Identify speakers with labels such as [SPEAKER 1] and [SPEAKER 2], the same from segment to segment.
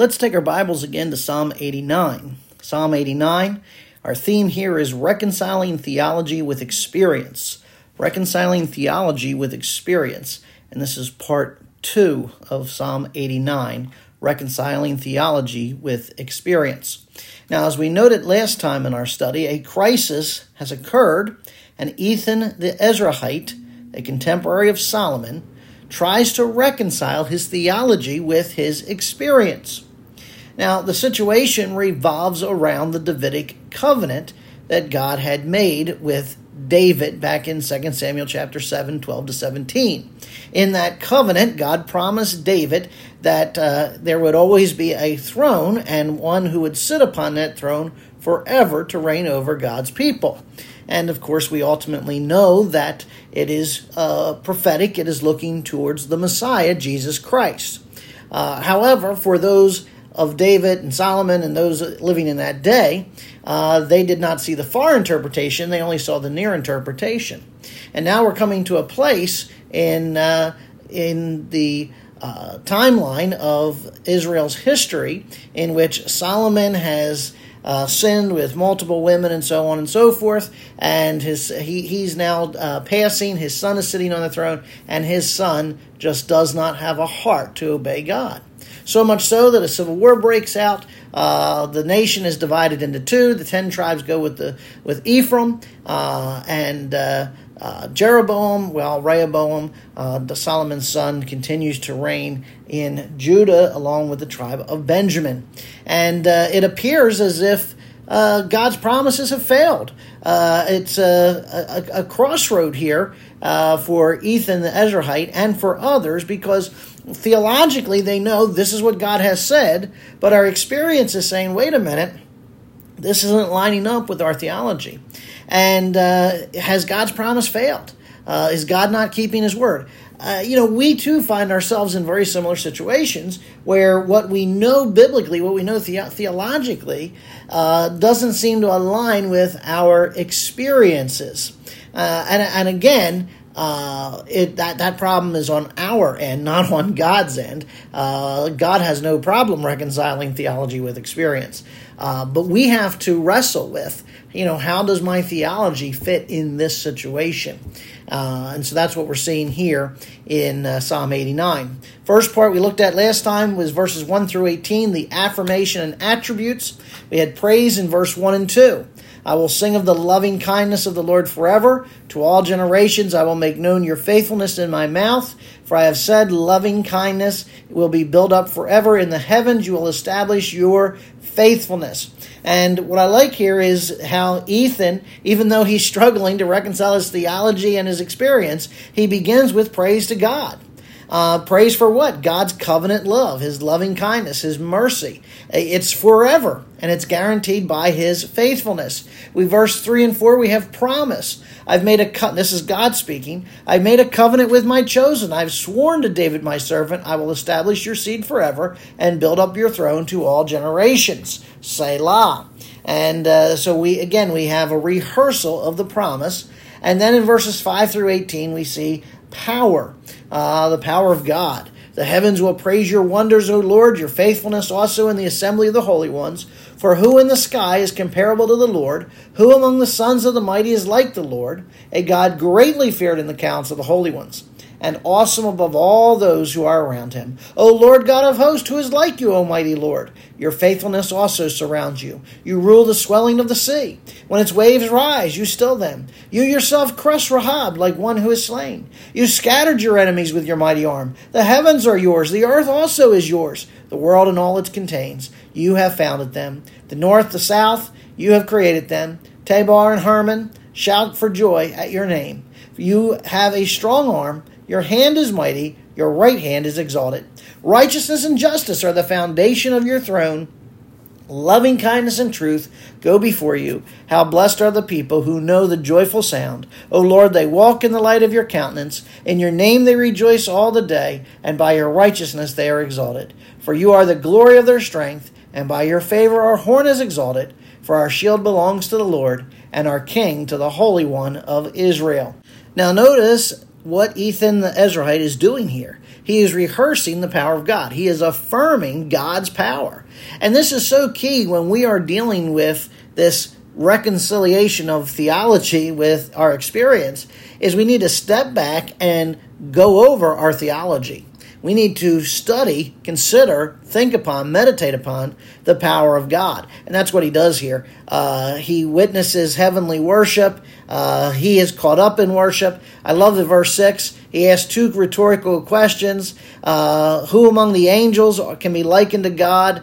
[SPEAKER 1] Let's take our Bibles again to Psalm 89. Psalm 89, our theme here is reconciling theology with experience. Reconciling theology with experience. And this is part two of Psalm 89, reconciling theology with experience. Now, as we noted last time in our study, a crisis has occurred, and Ethan the Ezrahite, a contemporary of Solomon, tries to reconcile his theology with his experience. Now, the situation revolves around the Davidic covenant that God had made with David back in 2 Samuel chapter 7, 12 to 17. In that covenant, God promised David that uh, there would always be a throne and one who would sit upon that throne forever to reign over God's people. And of course, we ultimately know that it is uh, prophetic, it is looking towards the Messiah, Jesus Christ. Uh, however, for those of David and Solomon and those living in that day, uh, they did not see the far interpretation, they only saw the near interpretation. And now we're coming to a place in, uh, in the uh, timeline of Israel's history in which Solomon has uh, sinned with multiple women and so on and so forth. And his he, he's now uh, passing. His son is sitting on the throne, and his son just does not have a heart to obey God. So much so that a civil war breaks out. Uh, the nation is divided into two. The ten tribes go with the with Ephraim, uh, and uh, Jeroboam, well, Rehoboam, uh, Solomon's son, continues to reign in Judah along with the tribe of Benjamin. And uh, it appears as if uh, God's promises have failed. Uh, it's a, a, a, crossroad here uh, for Ethan the Ezrahite and for others because theologically they know this is what God has said, but our experience is saying, wait a minute, this isn't lining up with our theology. And uh, has God's promise failed? Uh, is God not keeping his word? Uh, you know, we too find ourselves in very similar situations where what we know biblically, what we know the- theologically, uh, doesn't seem to align with our experiences. Uh, and, and again, uh, it, that that problem is on our end, not on God's end. Uh, God has no problem reconciling theology with experience, uh, but we have to wrestle with, you know, how does my theology fit in this situation? Uh, and so that's what we're seeing here in uh, Psalm 89. First part we looked at last time was verses 1 through 18, the affirmation and attributes. We had praise in verse 1 and 2. I will sing of the loving kindness of the Lord forever. To all generations I will make known your faithfulness in my mouth. For I have said, loving kindness will be built up forever. In the heavens you will establish your faithfulness. And what I like here is how Ethan, even though he's struggling to reconcile his theology and his experience, he begins with praise to God. Uh, praise for what? God's covenant love, His loving kindness, His mercy. It's forever, and it's guaranteed by His faithfulness. We verse three and four. We have promise. I've made a cut. This is God speaking. I've made a covenant with my chosen. I've sworn to David my servant. I will establish your seed forever and build up your throne to all generations. Selah. And uh, so we again we have a rehearsal of the promise. And then in verses 5 through 18, we see power, uh, the power of God. The heavens will praise your wonders, O Lord, your faithfulness also in the assembly of the holy ones. For who in the sky is comparable to the Lord? Who among the sons of the mighty is like the Lord? A God greatly feared in the counts of the holy ones and awesome above all those who are around him. O Lord God of hosts, who is like you, O mighty Lord? Your faithfulness also surrounds you. You rule the swelling of the sea. When its waves rise, you still them. You yourself crush Rahab like one who is slain. You scattered your enemies with your mighty arm. The heavens are yours, the earth also is yours, the world and all it contains. You have founded them. The north, the south, you have created them. Tabor and Hermon shout for joy at your name. You have a strong arm your hand is mighty, your right hand is exalted. Righteousness and justice are the foundation of your throne. Loving kindness and truth go before you. How blessed are the people who know the joyful sound. O Lord, they walk in the light of your countenance. In your name they rejoice all the day, and by your righteousness they are exalted. For you are the glory of their strength, and by your favor our horn is exalted. For our shield belongs to the Lord, and our king to the Holy One of Israel. Now, notice what Ethan the Ezrahite is doing here. he is rehearsing the power of God. He is affirming God's power. And this is so key when we are dealing with this reconciliation of theology with our experience is we need to step back and go over our theology. We need to study, consider, think upon, meditate upon the power of God. And that's what he does here. Uh, he witnesses heavenly worship. Uh, he is caught up in worship. I love the verse 6. He asks two rhetorical questions. Uh, who among the angels can be likened to God?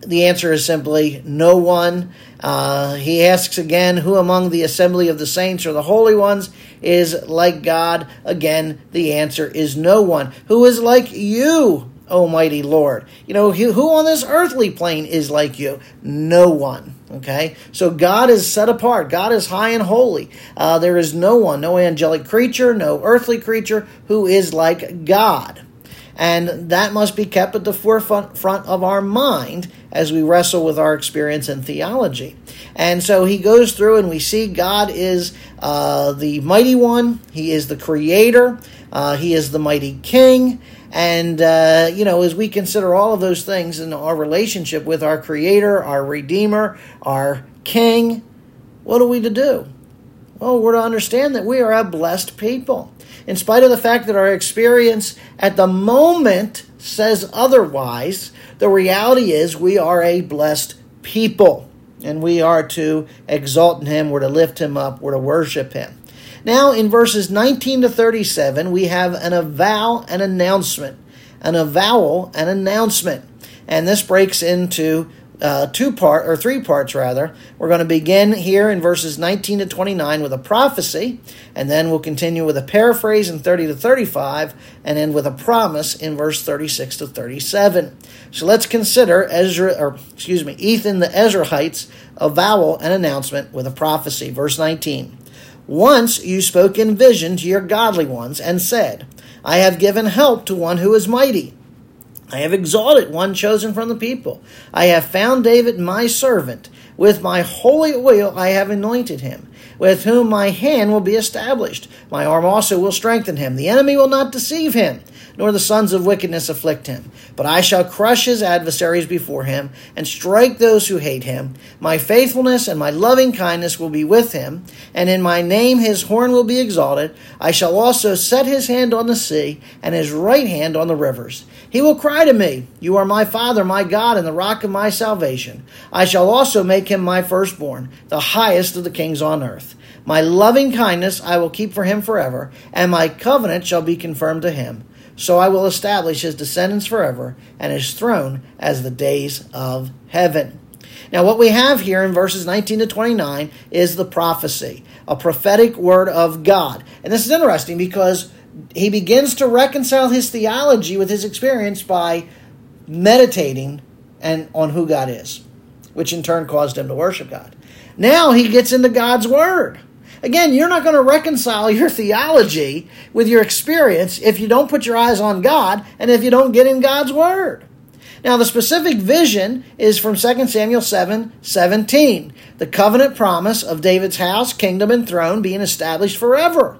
[SPEAKER 1] The answer is simply no one. Uh, he asks again, Who among the assembly of the saints or the holy ones is like God? Again, the answer is no one. Who is like you, Almighty Lord? You know, who on this earthly plane is like you? No one. Okay? So God is set apart. God is high and holy. Uh, there is no one, no angelic creature, no earthly creature who is like God. And that must be kept at the forefront of our mind as we wrestle with our experience in theology. And so he goes through, and we see God is uh, the mighty one, He is the creator, uh, He is the mighty king. And, uh, you know, as we consider all of those things in our relationship with our Creator, our Redeemer, our King, what are we to do? Well, we're to understand that we are a blessed people in spite of the fact that our experience at the moment says otherwise, the reality is we are a blessed people and we are to exalt him, we're to lift him up, we're to worship him. Now, in verses 19 to 37, we have an avow and announcement. An avowal and announcement. And this breaks into uh, two part or three parts rather. We're going to begin here in verses 19 to 29 with a prophecy, and then we'll continue with a paraphrase in 30 to 35, and end with a promise in verse 36 to 37. So let's consider Ezra, or excuse me, Ethan the Ezrahites avowal and announcement with a prophecy. Verse 19. Once you spoke in vision to your godly ones and said, I have given help to one who is mighty. I have exalted one chosen from the people. I have found David my servant. With my holy oil I have anointed him, with whom my hand will be established. My arm also will strengthen him. The enemy will not deceive him nor the sons of wickedness afflict him. But I shall crush his adversaries before him, and strike those who hate him. My faithfulness and my loving kindness will be with him, and in my name his horn will be exalted. I shall also set his hand on the sea, and his right hand on the rivers. He will cry to me, You are my Father, my God, and the rock of my salvation. I shall also make him my firstborn, the highest of the kings on earth. My loving kindness I will keep for him forever, and my covenant shall be confirmed to him. So I will establish his descendants forever, and his throne as the days of heaven. Now, what we have here in verses 19 to 29 is the prophecy, a prophetic word of God. And this is interesting because he begins to reconcile his theology with his experience by meditating and on who God is, which in turn caused him to worship God. Now he gets into God's word. Again, you're not going to reconcile your theology with your experience if you don't put your eyes on God and if you don't get in God's Word. Now, the specific vision is from 2 Samuel 7 17, the covenant promise of David's house, kingdom, and throne being established forever.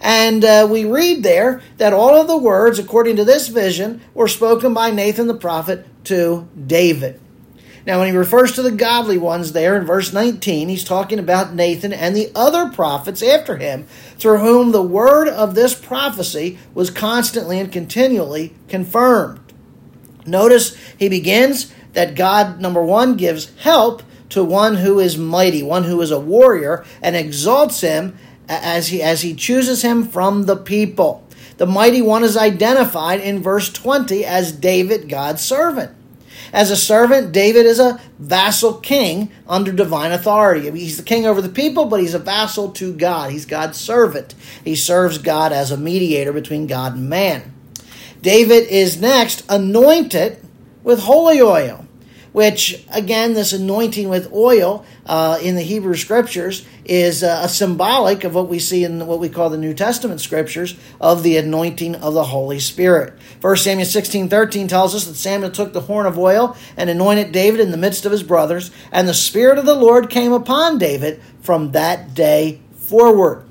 [SPEAKER 1] And uh, we read there that all of the words, according to this vision, were spoken by Nathan the prophet to David. Now, when he refers to the godly ones there in verse 19, he's talking about Nathan and the other prophets after him, through whom the word of this prophecy was constantly and continually confirmed. Notice he begins that God, number one, gives help to one who is mighty, one who is a warrior, and exalts him as he, as he chooses him from the people. The mighty one is identified in verse 20 as David, God's servant. As a servant, David is a vassal king under divine authority. He's the king over the people, but he's a vassal to God. He's God's servant. He serves God as a mediator between God and man. David is next anointed with holy oil which again, this anointing with oil uh, in the Hebrew scriptures is uh, a symbolic of what we see in what we call the New Testament scriptures of the anointing of the Holy Spirit. 1 Samuel 16 13 tells us that Samuel took the horn of oil and anointed David in the midst of his brothers, and the Spirit of the Lord came upon David from that day forward.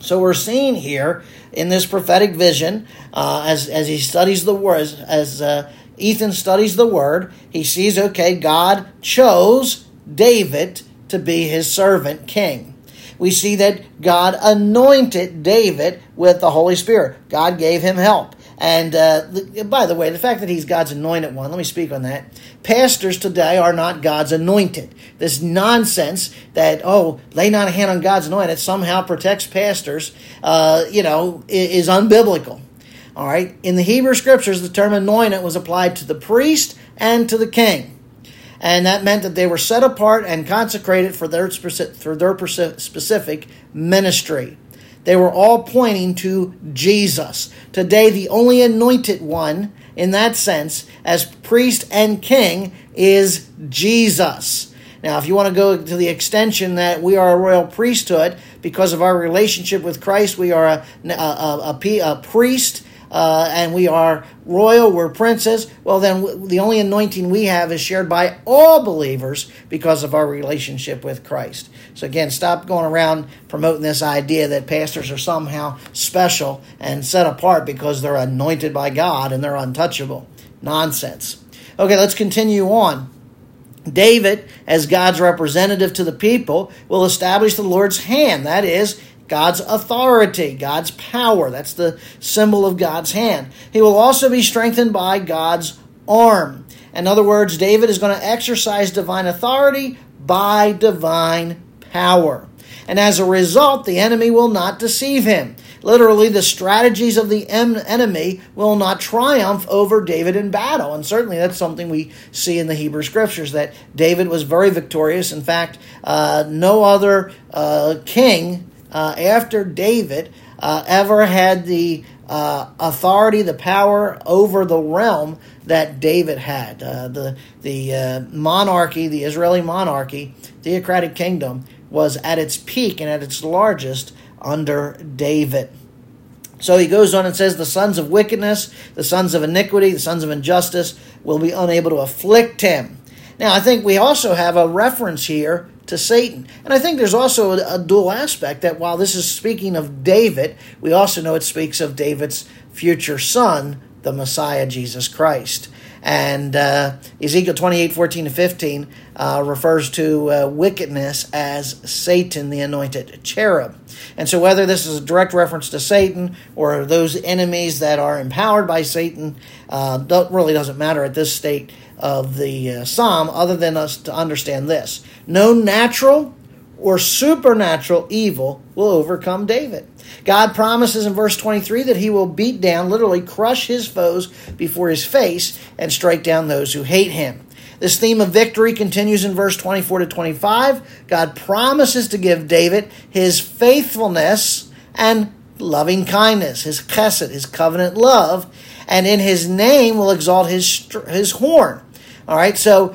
[SPEAKER 1] So we're seeing here in this prophetic vision, uh, as as he studies the word, as, as uh, Ethan studies the word, he sees okay, God chose David to be his servant king. We see that God anointed David with the Holy Spirit. God gave him help. And uh, by the way, the fact that he's God's anointed one, let me speak on that. Pastors today are not God's anointed. This nonsense that, oh, lay not a hand on God's anointed somehow protects pastors, uh, you know, is, is unbiblical. All right. In the Hebrew scriptures, the term anointed was applied to the priest and to the king. And that meant that they were set apart and consecrated for their, for their specific ministry. They were all pointing to Jesus. Today, the only anointed one, in that sense, as priest and king, is Jesus. Now, if you want to go to the extension that we are a royal priesthood because of our relationship with Christ, we are a, a, a, a priest uh, and we are royal, we're princes, well, then the only anointing we have is shared by all believers because of our relationship with Christ. So, again, stop going around promoting this idea that pastors are somehow special and set apart because they're anointed by God and they're untouchable. Nonsense. Okay, let's continue on. David, as God's representative to the people, will establish the Lord's hand. That is, God's authority, God's power. That's the symbol of God's hand. He will also be strengthened by God's arm. In other words, David is going to exercise divine authority by divine power. And as a result, the enemy will not deceive him. Literally, the strategies of the enemy will not triumph over David in battle. And certainly that's something we see in the Hebrew scriptures that David was very victorious. In fact, uh, no other uh, king uh, after David uh, ever had the uh, authority, the power over the realm that David had. Uh, the the uh, monarchy, the Israeli monarchy, theocratic kingdom, was at its peak and at its largest under David. So he goes on and says, The sons of wickedness, the sons of iniquity, the sons of injustice will be unable to afflict him. Now, I think we also have a reference here to Satan. And I think there's also a, a, dual aspect that while this is speaking of David, we also know it speaks of David's future son, the Messiah, Jesus Christ. And uh, Ezekiel 28 14 to 15 uh, refers to uh, wickedness as Satan, the anointed cherub. And so, whether this is a direct reference to Satan or those enemies that are empowered by Satan, uh, really doesn't matter at this state of the uh, psalm, other than us to understand this no natural or supernatural evil will overcome David. God promises in verse 23 that he will beat down, literally crush his foes before his face, and strike down those who hate him. This theme of victory continues in verse 24 to 25. God promises to give David his faithfulness and loving kindness, his chesed, his covenant love, and in his name will exalt his, his horn. All right, so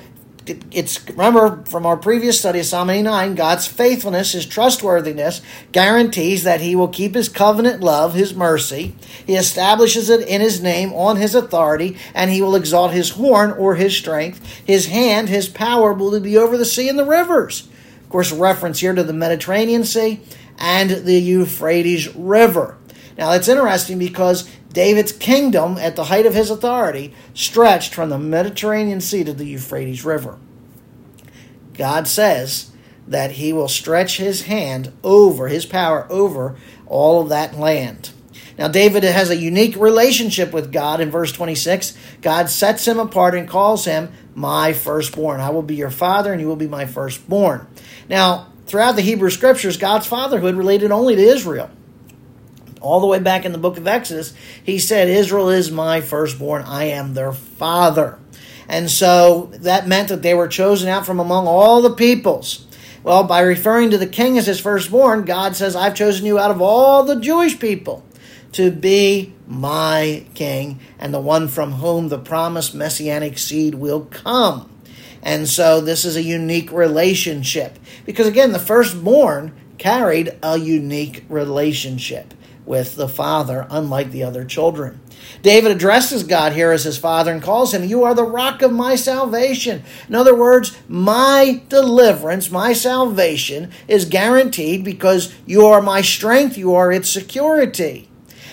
[SPEAKER 1] it's remember from our previous study of Psalm 89, God's faithfulness, his trustworthiness guarantees that he will keep his covenant love, his mercy. He establishes it in his name on his authority, and he will exalt his horn or his strength. His hand, his power will be over the sea and the rivers. Of course, reference here to the Mediterranean Sea and the Euphrates River. Now, it's interesting because David's kingdom, at the height of his authority, stretched from the Mediterranean Sea to the Euphrates River. God says that he will stretch his hand over, his power over all of that land. Now, David has a unique relationship with God in verse 26. God sets him apart and calls him my firstborn. I will be your father, and you will be my firstborn. Now, throughout the Hebrew scriptures, God's fatherhood related only to Israel all the way back in the book of Exodus, he said, Israel is my firstborn, I am their father. And so that meant that they were chosen out from among all the peoples. Well, by referring to the king as his firstborn, God says, I've chosen you out of all the Jewish people to be my king and the one from whom the promised messianic seed will come. And so this is a unique relationship. Because again, the firstborn carried a unique relationship with the Father, unlike the other children. David addresses God here as his father and calls him, You are the rock of my salvation. In other words, my deliverance, my salvation is guaranteed because you are my strength, you are its security.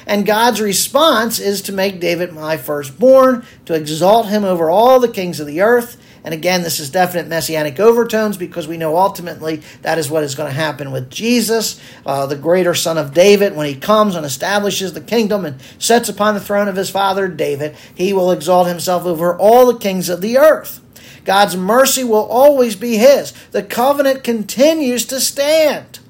[SPEAKER 1] And God's response is to make David my firstborn, to exalt him over all the kings of the earth. And again, this is definite messianic overtones because we know ultimately that is what is going to happen with Jesus, uh, the greater son of David. When he comes and establishes the kingdom and sets upon the throne of his father David, he will exalt himself over all the kings of the earth. God's mercy will always be his. The covenant continues to stand.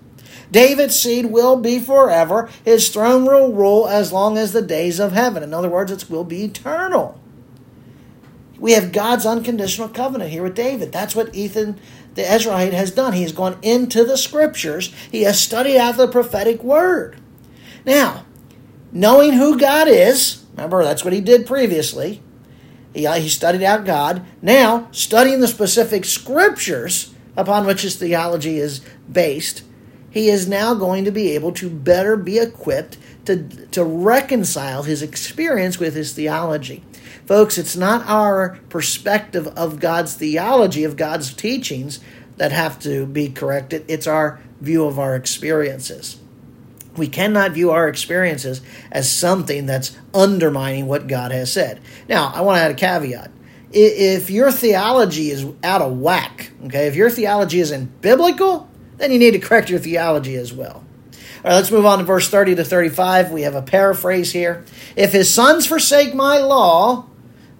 [SPEAKER 1] David's seed will be forever. His throne will rule as long as the days of heaven. In other words, it will be eternal. We have God's unconditional covenant here with David. That's what Ethan the Ezrahite has done. He has gone into the scriptures, he has studied out the prophetic word. Now, knowing who God is, remember that's what he did previously. He, uh, he studied out God. Now, studying the specific scriptures upon which his theology is based, he is now going to be able to better be equipped to, to reconcile his experience with his theology. Folks, it's not our perspective of God's theology, of God's teachings, that have to be corrected. It's our view of our experiences. We cannot view our experiences as something that's undermining what God has said. Now, I want to add a caveat. If your theology is out of whack, okay, if your theology isn't biblical, then you need to correct your theology as well. All right, let's move on to verse 30 to 35. We have a paraphrase here. If his sons forsake my law,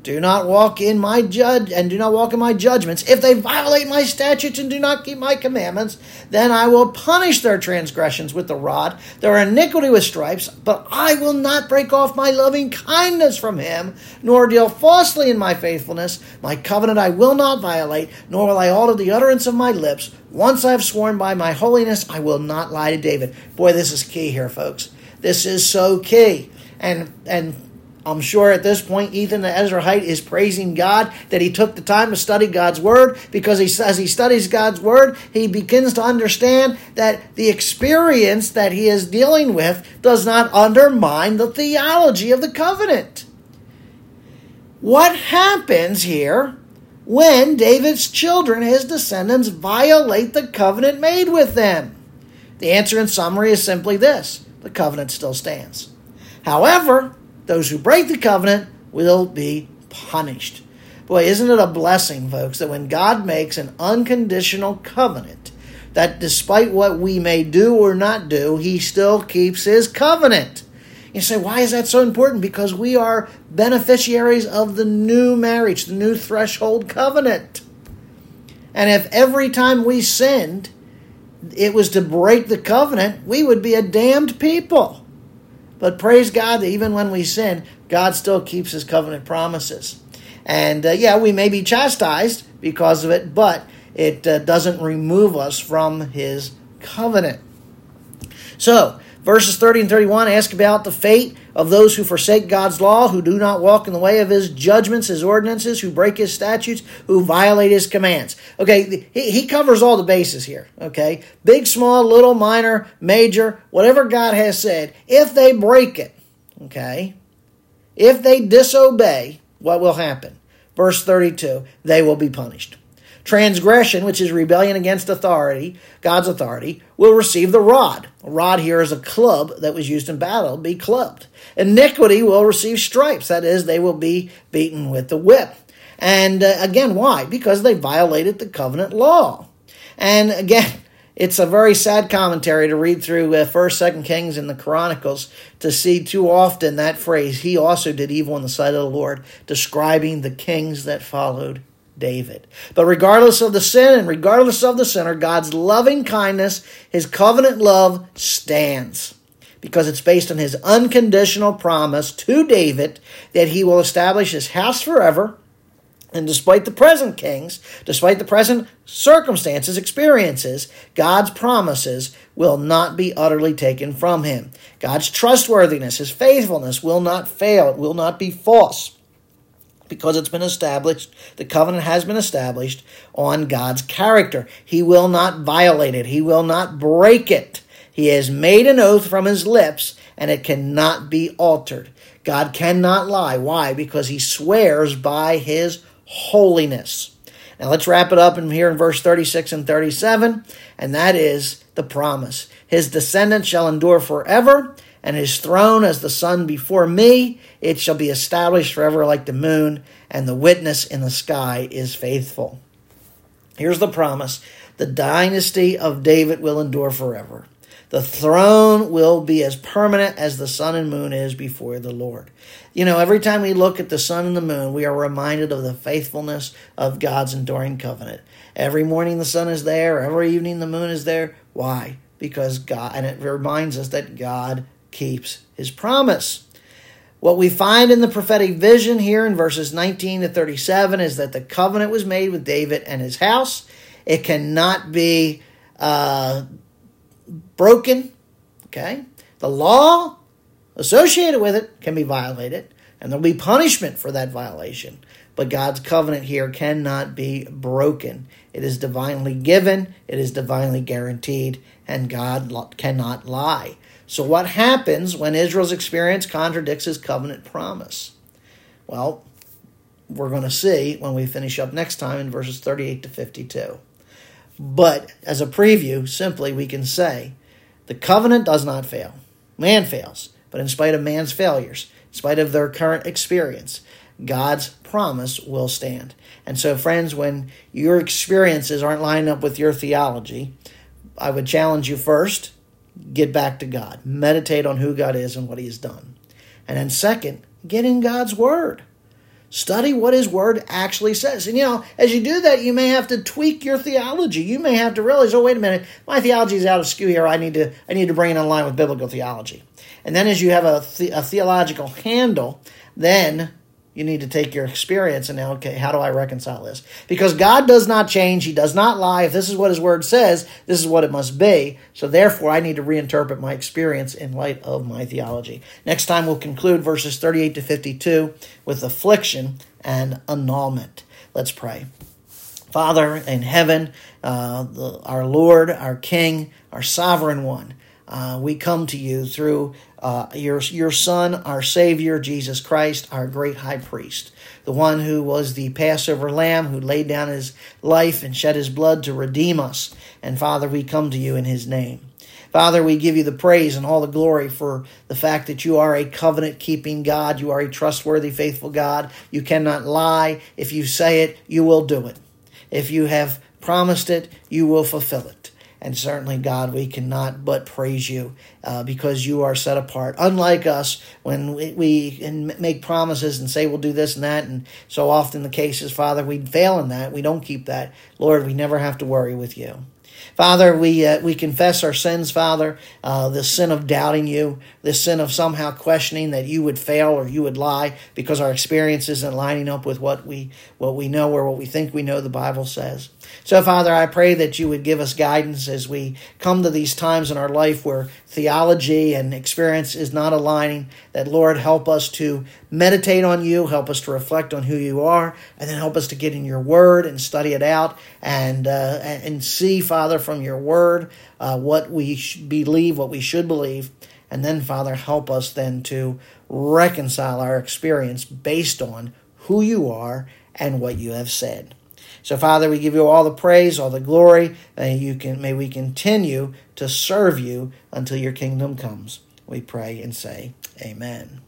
[SPEAKER 1] do not walk in my judge and do not walk in my judgments. If they violate my statutes and do not keep my commandments, then I will punish their transgressions with the rod, their iniquity with stripes, but I will not break off my loving kindness from him, nor deal falsely in my faithfulness. My covenant I will not violate, nor will I alter the utterance of my lips. Once I have sworn by my holiness, I will not lie to David. Boy, this is key here, folks. This is so key. And and I'm sure at this point, Ethan the Ezrahite is praising God that he took the time to study God's Word because he, as he studies God's Word, he begins to understand that the experience that he is dealing with does not undermine the theology of the covenant. What happens here when David's children, his descendants, violate the covenant made with them? The answer in summary is simply this the covenant still stands. However, those who break the covenant will be punished. Boy, isn't it a blessing, folks, that when God makes an unconditional covenant, that despite what we may do or not do, he still keeps his covenant. You say, why is that so important? Because we are beneficiaries of the new marriage, the new threshold covenant. And if every time we sinned, it was to break the covenant, we would be a damned people. But praise God that even when we sin, God still keeps his covenant promises. And uh, yeah, we may be chastised because of it, but it uh, doesn't remove us from his covenant. So, verses 30 and 31 ask about the fate of those who forsake God's law, who do not walk in the way of his judgments, his ordinances, who break his statutes, who violate his commands. Okay, he, he covers all the bases here. Okay, big, small, little, minor, major, whatever God has said, if they break it, okay, if they disobey, what will happen? Verse 32 they will be punished. Transgression, which is rebellion against authority, God's authority, will receive the rod. A rod here is a club that was used in battle, be clubbed. Iniquity will receive stripes, that is, they will be beaten with the whip. And uh, again, why? Because they violated the covenant law. And again, it's a very sad commentary to read through uh, First, Second Kings, and the Chronicles to see too often that phrase. He also did evil in the sight of the Lord, describing the kings that followed David. But regardless of the sin and regardless of the sinner, God's loving kindness, his covenant love stands because it's based on his unconditional promise to David that he will establish his house forever. And despite the present kings, despite the present circumstances, experiences, God's promises will not be utterly taken from him. God's trustworthiness, his faithfulness will not fail, it will not be false because it's been established, the covenant has been established on God's character. He will not violate it, He will not break it. He has made an oath from his lips, and it cannot be altered. God cannot lie. Why? Because he swears by his holiness. Now let's wrap it up in here in verse 36 and 37, and that is the promise. His descendants shall endure forever, and his throne as the sun before me. It shall be established forever like the moon, and the witness in the sky is faithful. Here's the promise the dynasty of David will endure forever. The throne will be as permanent as the sun and moon is before the Lord. You know, every time we look at the sun and the moon, we are reminded of the faithfulness of God's enduring covenant. Every morning the sun is there, every evening the moon is there. Why? Because God, and it reminds us that God keeps his promise. What we find in the prophetic vision here in verses 19 to 37 is that the covenant was made with David and his house. It cannot be uh, broken. Okay? The law associated with it can be violated, and there'll be punishment for that violation. But God's covenant here cannot be broken. It is divinely given, it is divinely guaranteed, and God cannot lie. So, what happens when Israel's experience contradicts his covenant promise? Well, we're going to see when we finish up next time in verses 38 to 52. But as a preview, simply we can say the covenant does not fail. Man fails, but in spite of man's failures, in spite of their current experience, God's promise will stand. And so, friends, when your experiences aren't lining up with your theology, I would challenge you first get back to God. Meditate on who God is and what He has done. And then, second, get in God's Word. Study what His Word actually says. And you know, as you do that, you may have to tweak your theology. You may have to realize, oh, wait a minute, my theology is out of skew here. I need to, I need to bring it in line with biblical theology. And then, as you have a, the, a theological handle, then you need to take your experience and now, okay, how do I reconcile this? Because God does not change. He does not lie. If this is what His Word says, this is what it must be. So therefore, I need to reinterpret my experience in light of my theology. Next time, we'll conclude verses 38 to 52 with affliction and annulment. Let's pray. Father in heaven, uh, the, our Lord, our King, our sovereign one, uh, we come to you through uh, your, your Son, our Savior, Jesus Christ, our great high priest, the one who was the Passover lamb who laid down his life and shed his blood to redeem us. And Father, we come to you in his name. Father, we give you the praise and all the glory for the fact that you are a covenant keeping God. You are a trustworthy, faithful God. You cannot lie. If you say it, you will do it. If you have promised it, you will fulfill it. And certainly, God, we cannot but praise you uh, because you are set apart. Unlike us, when we, we make promises and say we'll do this and that, and so often the case is, Father, we fail in that. We don't keep that. Lord, we never have to worry with you. Father, we uh, we confess our sins, Father, uh, the sin of doubting you, the sin of somehow questioning that you would fail or you would lie because our experience isn't lining up with what we what we know or what we think we know the Bible says. So, Father, I pray that you would give us guidance as we come to these times in our life where theology and experience is not aligning. That, Lord, help us to meditate on you, help us to reflect on who you are, and then help us to get in your word and study it out and, uh, and see, Father, from your word uh, what we believe, what we should believe. And then, Father, help us then to reconcile our experience based on who you are and what you have said. So, Father, we give you all the praise, all the glory, and you can may we continue to serve you until your kingdom comes. We pray and say, Amen.